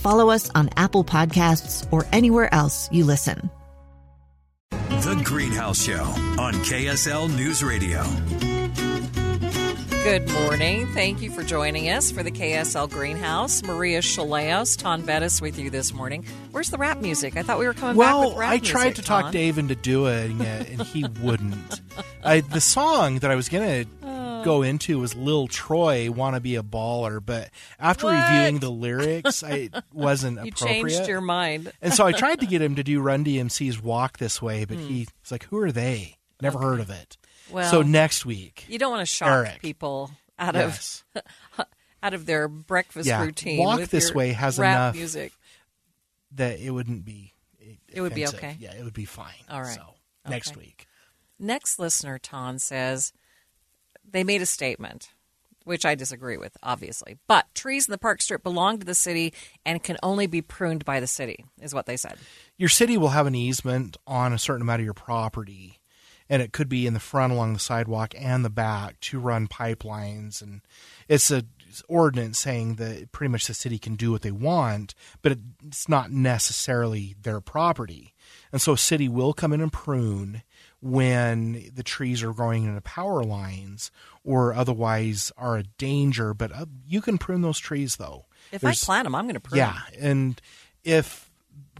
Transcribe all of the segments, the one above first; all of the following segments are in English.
follow us on Apple Podcasts, or anywhere else you listen. The Greenhouse Show on KSL News Radio. Good morning. Thank you for joining us for the KSL Greenhouse. Maria Shilaos, Taun Beddes with you this morning. Where's the rap music? I thought we were coming well, back with rap I tried music, to talk Dave into doing it, and he wouldn't. I, the song that I was going to uh, go into was Lil Troy, "Wanna Be a Baller," but after What? reviewing the lyrics, I it wasn't You appropriate. changed your mind. and so I tried to get him to do Run DMC's "Walk This Way," but Hmm. he's like, "Who are they? Never heard of it." Well, so next week, You don't want to shock Eric. people out Yes. of out of their breakfast Yeah. routine. Walk This Way has rap enough music. that it wouldn't be. It would be okay. Yeah, it would be fine. All right. So next week. Next listener, Taun says they made a statement, which I disagree with, obviously. But trees in the park strip belong to the city and can only be pruned by the city, is what they said. your city will have an easement on a certain amount of your property and it could be in the front along the sidewalk and the back to run pipelines and it's a ordinance saying that pretty much the city can do what they want but it's not necessarily their property and so a city will come in and prune when the trees are growing into power lines or otherwise are a danger but uh, you can prune those trees though If There's- I plant them, I'm going to prune yeah, and if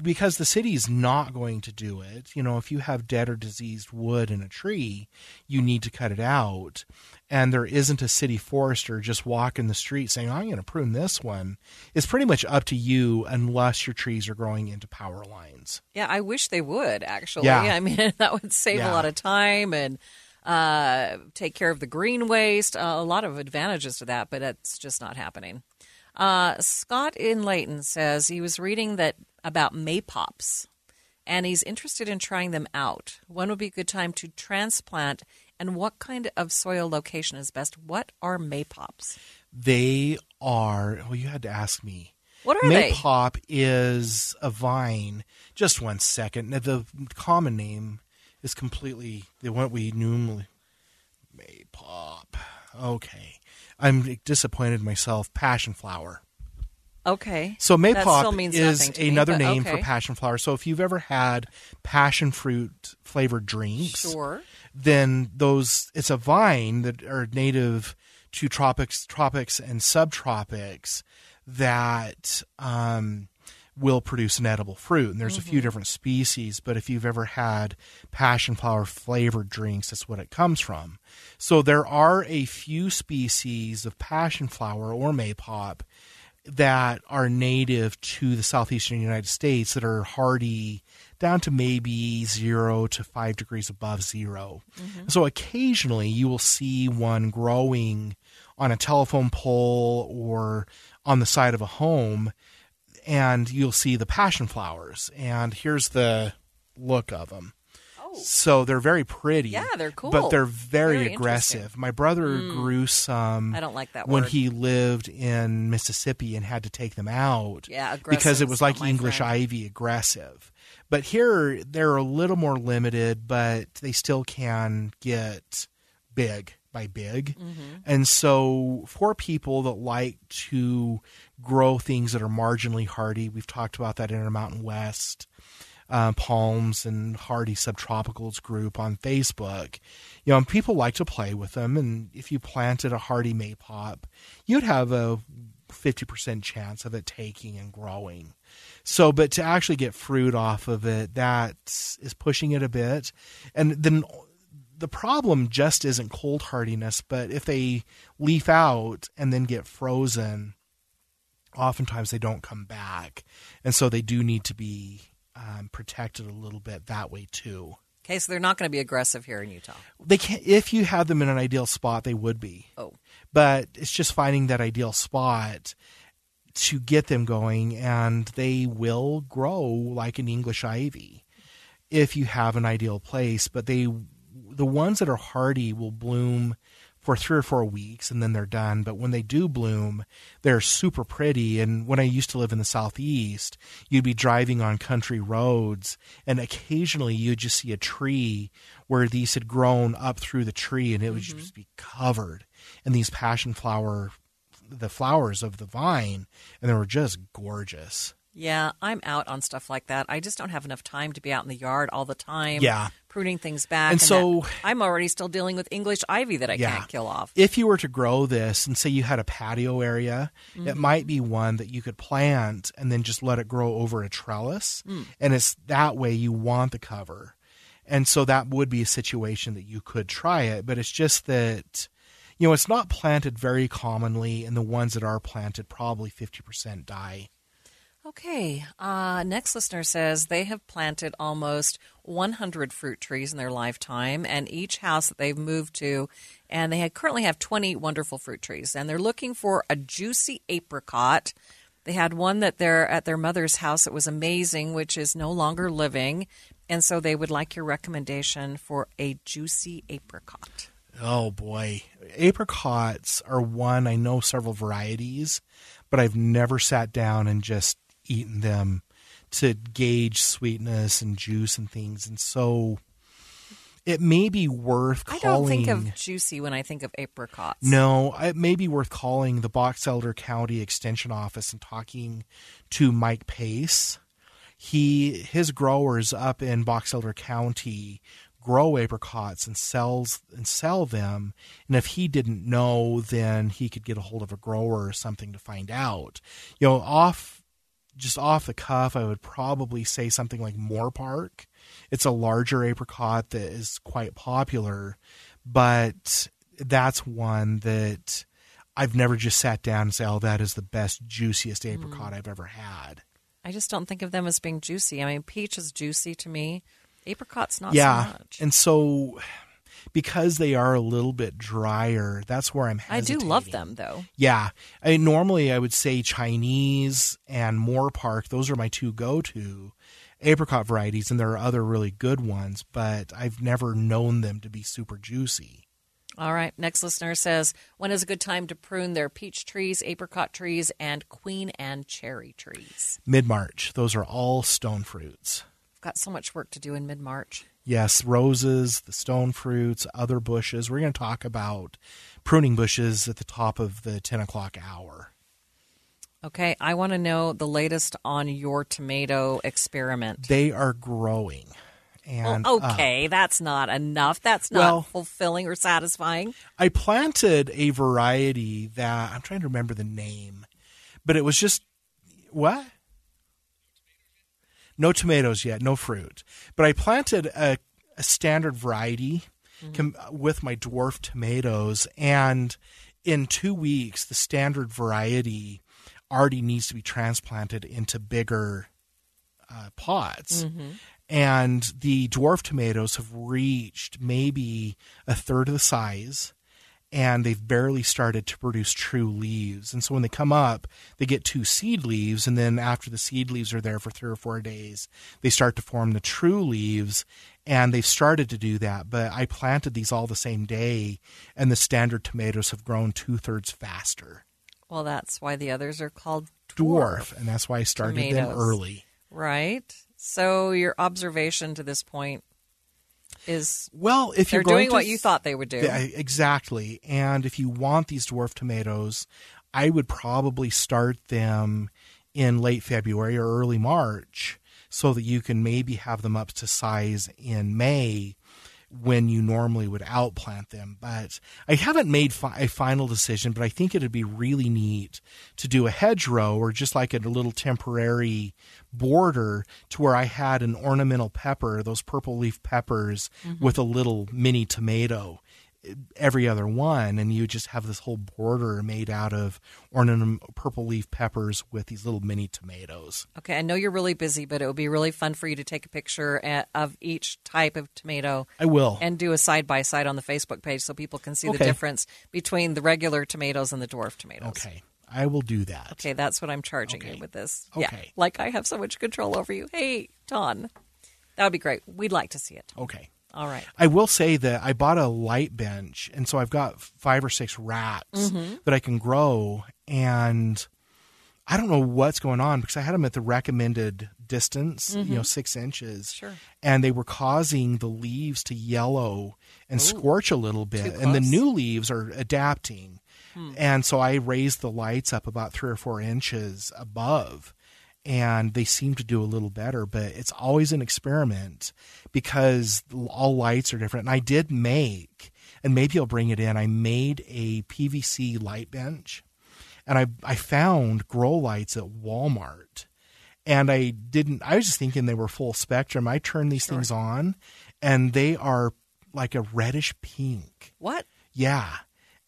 because the city's not going to do it, you know, if you have dead or diseased wood in a tree, you need to cut it out. And there isn't a city forester just walking the street saying, I'm going to prune this one. It's pretty much up to you unless your trees are growing into power lines. Yeah, I wish they would actually. Yeah. I mean, that would save Yeah. a lot of time and uh, take care of the green waste. Uh, a lot of advantages to that, but it's just not happening. Uh, Scott in Layton says he was reading that about maypops, and he's interested in trying them out. When would be a good time to transplant, and what kind of soil location is best? What are maypops? They are, well, you had to ask me. What are they? Maypop is a vine. Just one second. Now, The common name is completely the what we normally Maypop. Okay, I'm disappointed in myself. Passion flower. Okay, So maypop is me, another name for passion flower. So if you've ever had passion fruit flavored drinks, Sure. Then those it's a vine that are native to tropics, tropics and subtropics that um, will produce an edible fruit. And there's a Mm-hmm. few different species, but if you've ever had passion flower flavored drinks, that's what it comes from. So there are a few species of passion flower or maypop that are native to the southeastern United States that are hardy down to maybe zero to five degrees above 0 mm-hmm. So occasionally you will see one growing on a telephone pole or on the side of a home, and you'll see the passion flowers. And here's the look of them. Oh. So they're very pretty. Yeah, they're cool. But they're very, Very aggressive. My brother hmm. grew some I don't like that when word. he lived in Mississippi and had to take them out. Yeah, because it was like English friend. ivy aggressive. But here they're a little more limited, but they still can get big by big. Mm-hmm. And so for people that like to grow things that are marginally hardy, we've talked about that Intermountain West uh, palms and hardy subtropicals group on Facebook. You know, and people like to play with them. And if you planted a hardy maypop, you'd have a 50% chance of it taking and growing. So, but to actually get fruit off of it, that is pushing it a bit. And then the problem just isn't cold hardiness, but if they leaf out and then get frozen, oftentimes they don't come back. And so they do need to be um, protected a little bit that way too. Okay, so they're not going to be aggressive here in Utah. They can if you had them in an ideal spot, they would be. Oh. But it's just finding that ideal spot to get them going and they will grow like an English ivy if you have an ideal place, but they the ones that are hardy will bloom for three or four weeks and then they're done. But when they do bloom, they're super pretty. And when I used to live in the southeast, you'd be driving on country roads and occasionally you'd just see a tree where these had grown up through the tree and it would Mm-hmm. just be covered in these passion flower the flowers of the vine and they were just gorgeous. Yeah, I'm out on stuff like that. I just don't have enough time to be out in the yard all the time. Yeah. Pruning things back. And so- that- I'm already still dealing with English ivy that I Yeah. can't kill off. If you were to grow this and say you had a patio area, it mm-hmm. might be one that you could plant and then just let it grow over a trellis. Mm. And it's that way you want the cover. And so that would be a situation that you could try it, but it's just that you know, it's not planted very commonly and the ones that are planted probably 50% die. Okay. Uh, next listener says they have planted almost 100 fruit trees in their lifetime, and each house that they've moved to, and they currently have 20 wonderful fruit trees, and they're looking for a juicy apricot. They had one that they're at their mother's house that was amazing, which is no longer living, and so they would like your recommendation for a juicy apricot. Oh boy. Apricots are one, I know several varieties, but I've never sat down and just eaten them to gauge sweetness and juice and things. And so it may be worth calling. I don't think of juicy when I think of apricots. No, it may be worth calling the Box Elder County Extension Office and talking to Mike Pace. He his growers up in Box Elder County grow apricots and sells and sell them. And if he didn't know, then he could get a hold of a grower or something to find out. You know, off just off the cuff, I would probably say something like Moorpark. It's a larger apricot that is quite popular, but that's one that I've never just sat down and say, "Oh, that is the best, juiciest mm. apricot I've ever had." I just don't think of them as being juicy. I mean, peach is juicy to me. Apricot's not yeah, so much. and so because they are a little bit drier, that's where I'm. I do love them though. Yeah, I normally I would say Chinese and Moorpark. Those are my two go-to apricot varieties, and there are other really good ones, but I've never known them to be super juicy. All right. Next listener says, when is a good time to prune their peach trees, apricot trees, and queen and cherry trees? Mid March, those are all stone fruits. Got so much work to do in mid March. Yes, roses, the stone fruits, other bushes. We're going to talk about pruning bushes at the top of the 10 o'clock hour. Okay. I want to know the latest on your tomato experiment. They are growing. And Well, uh, okay, that's not enough. That's not Well- fulfilling or satisfying. I planted a variety that I'm trying to remember the name, but it was just what? No tomatoes yet, no fruit. But I planted a, a standard variety com- with my dwarf tomatoes, and in two weeks, the standard variety already needs to be transplanted into bigger uh, pots. And the dwarf tomatoes have reached maybe a third of the size, and they've barely started to produce true leaves. And so when they come up, they get two seed leaves, and then after the seed leaves are there for three or four days, they start to form the true leaves. And they've started to do that, but I planted these all the same day, and the standard tomatoes have grown two thirds faster. Well, that's why the others are called Dwarf, and that's why I started them early. Right. So your observation to this point is Well, if you're going doing what you thought they would do. Yeah, exactly. And if you want these dwarf tomatoes, I would probably start them in late February or early March so that you can maybe have them up to size in May when you normally would outplant them. But I haven't made fi- a final decision, but I think it'd be really neat to do a hedgerow or just like a little temporary border to where I had an ornamental pepper, those purple leaf peppers mm-hmm. with a little mini tomato every other one and you just have this whole border made out of ornament purple leaf peppers with these little mini tomatoes. Okay, I know you're really busy, but it would be really fun for you to take a picture of each type of tomato I will. and do a side by side on the Facebook page so people can see the difference between the regular tomatoes and the dwarf tomatoes. okay. I will do that. Okay, that's what I'm charging Okay. you with this. Yeah, Okay. like I have so much control over you. Hey, Don, that would be great. We'd like to see it. Okay. All right. I will say that I bought a light bench, and so I've got five or six racks Mm-hmm. that I can grow. And I don't know what's going on because I had them at the recommended distance, you know, six inches. Mm-hmm. Sure. And they were causing the leaves to yellow and scorch a little bit. And the new leaves are adapting. And so I raised the lights up about three or four inches above and they seem to do a little better, but it's always an experiment because all lights are different. And I did make, and maybe I'll bring it in, I made a PVC light bench and I, I found grow lights at Walmart. And I didn't, I was just thinking they were full spectrum. I turned these things on and they are like a reddish pink. What? Yeah.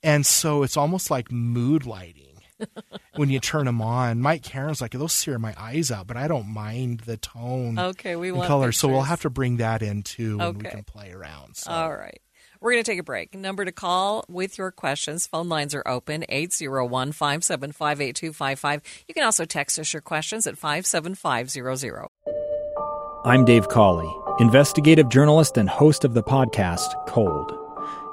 And so it's almost like mood lighting when you turn them on. Mike Karen's like, those sear my eyes out, but I don't mind the tone Okay, we and want color. So we'll have to bring that in too and we can play around. So. All right. We're going to take a break. Number to call with your questions. Phone lines are open 801 575 8255. You can also text us your questions at 57500. I'm Dave Cawley, investigative journalist and host of the podcast Cold.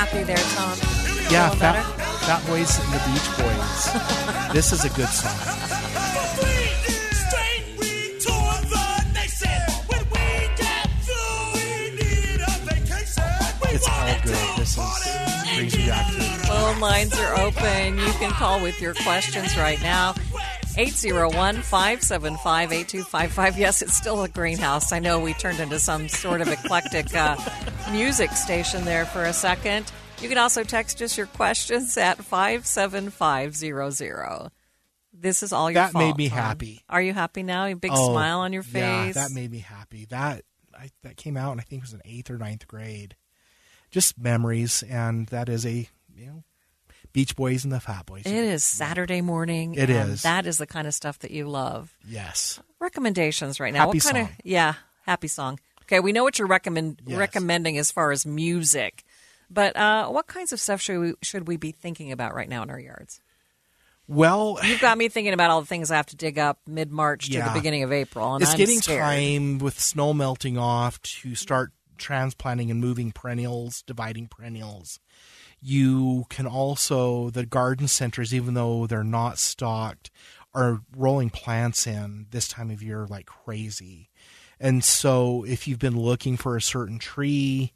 Happy there, Tom. Yeah, Fat. Fat Boys and the Beach Boys. this is a good song. It's all good. This is brings me back to Phone lines are open. You can call with your questions right now. 801 575 8255. Yes, it's still a greenhouse. I know we turned into some sort of eclectic uh, music station there for a second. You can also text us your questions at 57500. This is all your That fault. made me Tom. happy. Are you happy now? A big Oh, smile on your face? Yeah, that made me happy. That I, that came out, and I think it was in eighth or ninth grade. Just memories, and that is a you know, Beach Boys and the Fat Boys. It is Saturday morning. It and is. That is the kind of stuff that you love. Yes. Recommendations right now. Happy what kind song. of yeah, happy song. Okay, we know what you're recommend Yes. recommending as far as music, but uh, what kinds of stuff should we should we be thinking about right now in our yards? Well, You've got me thinking about all the things I have to dig up mid March to the beginning of April, and it's I'm getting scared. time with snow melting off to start transplanting and moving perennials, dividing perennials. You can also the garden centers, even though they're not stocked, are rolling plants in this time of year like crazy. And so, if you've been looking for a certain tree,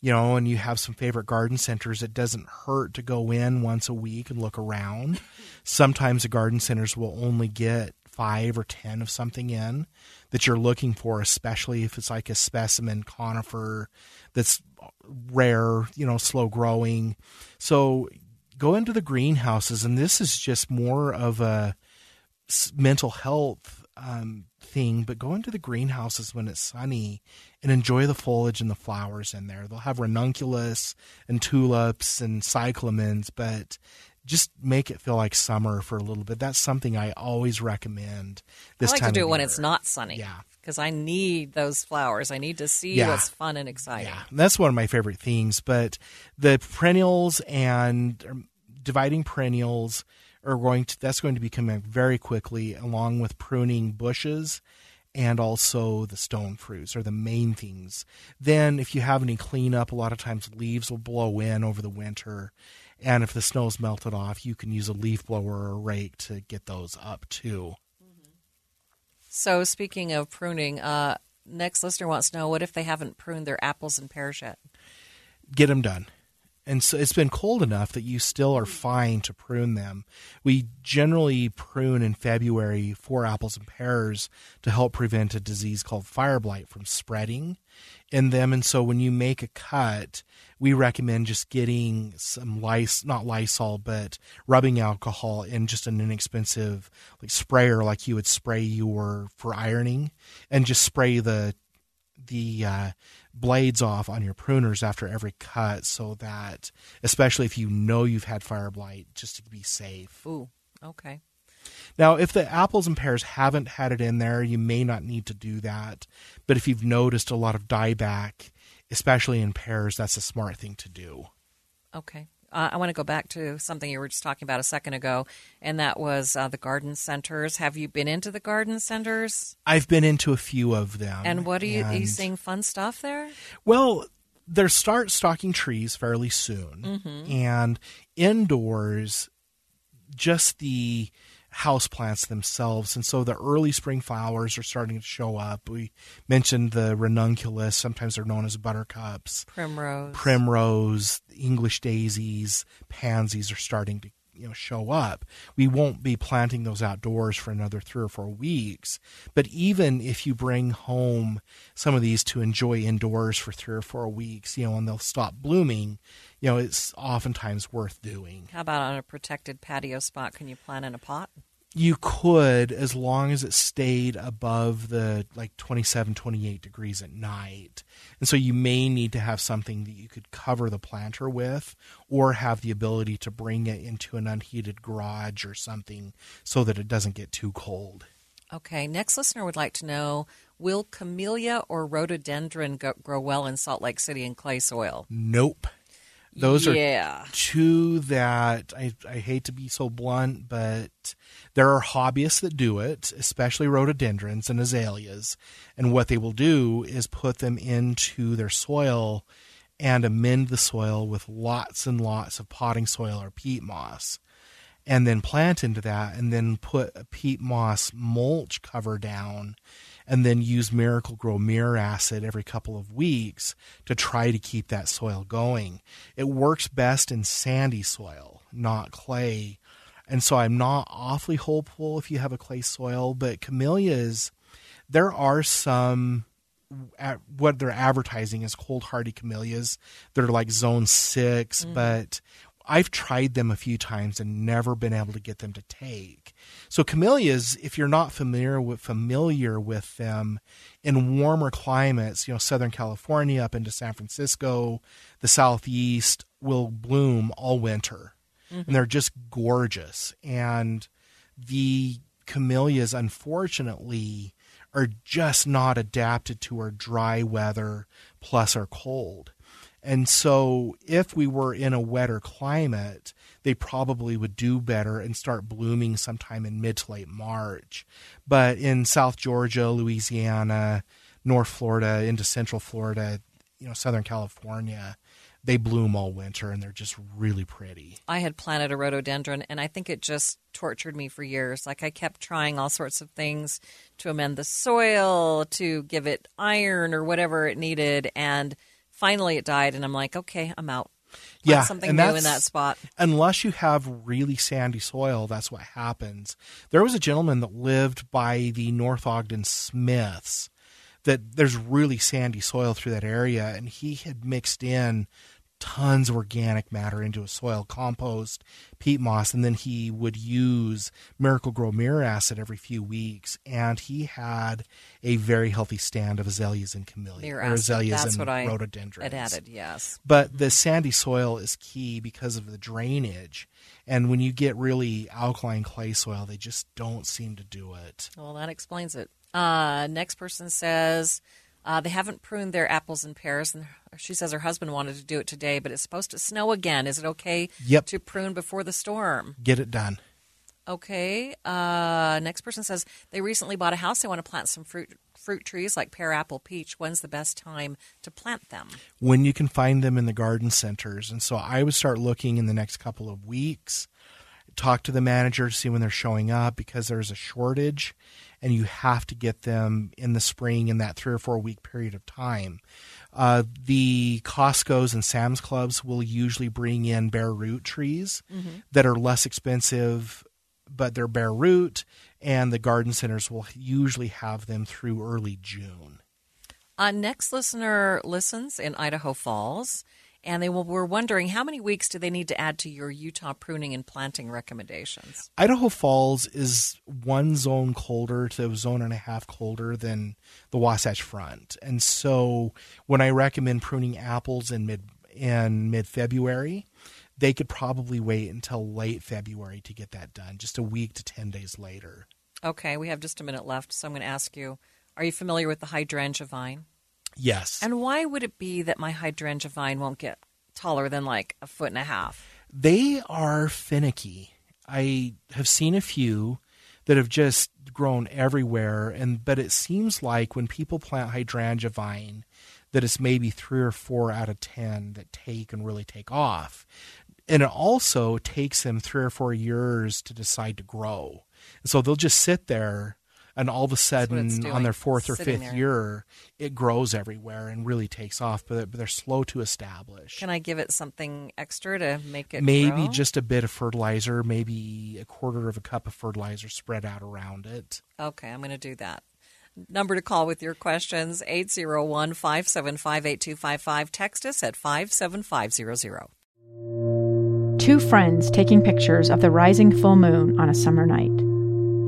you know, and you have some favorite garden centers, it doesn't hurt to go in once a week and look around. Sometimes the garden centers will only get five or ten of something in that you're looking for, especially if it's like a specimen conifer that's rare, you know, slow growing. So go into the greenhouses, and this is just more of a mental health um, thing, but go into the greenhouses when it's sunny and enjoy the foliage and the flowers in there. They'll have ranunculus and tulips and cyclamens, but just make it feel like summer for a little bit. That's something I always recommend. This I like time to do it when year. it's not sunny. Yeah. Because I need those flowers. I need to see Yeah. what's fun and exciting. Yeah, that's one of my favorite things. But the perennials and um, dividing perennials are going to that's going to be coming very quickly, along with pruning bushes and also the stone fruits are the main things. Then, if you have any cleanup, a lot of times leaves will blow in over the winter. And if the snow's melted off, you can use a leaf blower or a rake to get those up too. So, speaking of pruning, uh, next listener wants to know what if they haven't pruned their apples and pears yet? get them done. And so it's been cold enough that you still are fine to prune them. We generally prune in February for apples and pears to help prevent a disease called fire blight from spreading in them. And so when you make a cut, we recommend just getting some lice, not Lysol, but rubbing alcohol in just an inexpensive like sprayer, like you would spray your for ironing, and just spray the the uh, blades off on your pruners after every cut so that especially if you know you've had fire blight just to be safe Ooh, okay. now if the apples and pears haven't had it in there you may not need to do that but if you've noticed a lot of dieback especially in pears that's a smart thing to do Okay. Uh, I want to go back to something you were just talking about a second ago, and that was uh, the garden centers. Have you been into the garden centers? i've been into a few of them and what are you, are you seeing fun stuff there? Well, they start stocking trees fairly soon, Mhm. and indoors, just the house plants themselves, and so the early spring flowers are starting to show up. We mentioned the ranunculus; sometimes they're known as buttercups. Primrose. Primrose, English daisies, pansies are starting to you know show up. We won't be planting those outdoors for another three or four weeks. But even if you bring home some of these to enjoy indoors for three or four weeks, you know, and they'll stop blooming, you know, it's oftentimes worth doing. How about on a protected patio spot? Can you plant in a pot? You could, as long as it stayed above the like 27, 28 degrees at night. And so you may need to have something that you could cover the planter with or have the ability to bring it into an unheated garage or something so that it doesn't get too cold. Okay. Next listener would like to know Will camellia or rhododendron go- grow well in Salt Lake City in clay soil? Nope. Those Yeah. are two that I, I hate to be so blunt, but there are hobbyists that do it, especially rhododendrons and azaleas. And what they will do is put them into their soil and amend the soil with lots and lots of potting soil or peat moss. And then plant into that, and then put a peat moss mulch cover down, and then use Miracle-Gro Miracid every couple of weeks to try to keep that soil going. It works best in sandy soil, not clay. And so I'm not awfully hopeful if you have a clay soil, but camellias, there are some at what they're advertising as cold hardy camellias that are like zone 6 mm-hmm. but I've tried them a few times and never been able to get them to take. So camellias, if you're not familiar with familiar with them in warmer climates, you know, Southern California up into San Francisco, the southeast will bloom all winter. Mhm. And they're just gorgeous. And the camellias unfortunately are just not adapted to our dry weather plus our cold. And so, if we were in a wetter climate, they probably would do better and start blooming sometime in mid to late March. But in South Georgia, Louisiana, North Florida, into Central Florida, you know, Southern California, they bloom all winter and they're just really pretty. I had planted a rhododendron, and I think it just tortured me for years. Like I kept trying all sorts of things to amend the soil, to give it iron or whatever it needed, and finally it died. And I'm like, okay, I'm out. Plant yeah, something new in that spot. Unless you have really sandy soil, that's what happens. There was a gentleman that lived by the North Ogden Smiths that there's really sandy soil through that area, and he had mixed in tons of organic matter into a soil, compost, peat moss, and then he would use Miracle-Gro Miracid every few weeks. And he had a very healthy stand of azaleas and camellias, Mirror or azaleas that's and what I rhododendrons. had added, yes. But the sandy soil is key because of the drainage. And when you get really alkaline clay soil, they just don't seem to do it. Well, that explains it. Uh, next person says uh, they haven't pruned their apples and pears, and she says her husband wanted to do it today, but it's supposed to snow again. Is it okay Yep. to prune before the storm? Get it done. Okay. Uh, next person says they recently bought a house. They want to plant some fruit fruit trees like pear, apple, peach. When's the best time to plant them? when you can find them in the garden centers. And so I would start looking in the next couple of weeks, talk to the manager to see when they're showing up because there's a shortage and you have to get them in the spring in that three or four week period of time. Uh, the Costco's and Sam's Clubs will usually bring in bare root trees Mhm. that are less expensive, but they're bare root, and the garden centers will usually have them through early June. Uh, next listener listens in Idaho Falls, and they were wondering how many weeks do they need to add to your Utah pruning and planting recommendations? Idaho Falls is one zone colder to a zone and a half colder than the Wasatch Front, and so when I recommend pruning apples in mid in mid February, they could probably wait until late February to get that done, just a week to ten days later. Okay, we have just a minute left, so I'm going to ask you: Are you familiar with the hydrangea vine? Yes, And why would it be that my hydrangea vine won't get taller than like a foot and a half? they are finicky. I have seen a few that have just grown everywhere, and but it seems like when people plant hydrangea vine, that it's maybe three or four out of ten that take and really take off, and it also takes them three or four years to decide to grow. And So they'll just sit there, and all of a sudden, on their fourth or fifth there. year, it grows everywhere and really takes off. But but they're slow to establish Can I give it something extra to make it maybe grow? just a bit of fertilizer, maybe a quarter of a cup of fertilizer spread out around it. Okay, I'm going to do that. Number to call with your questions 801 575 8255. Text us at 57500. Two friends taking pictures of the rising full moon on a summer night.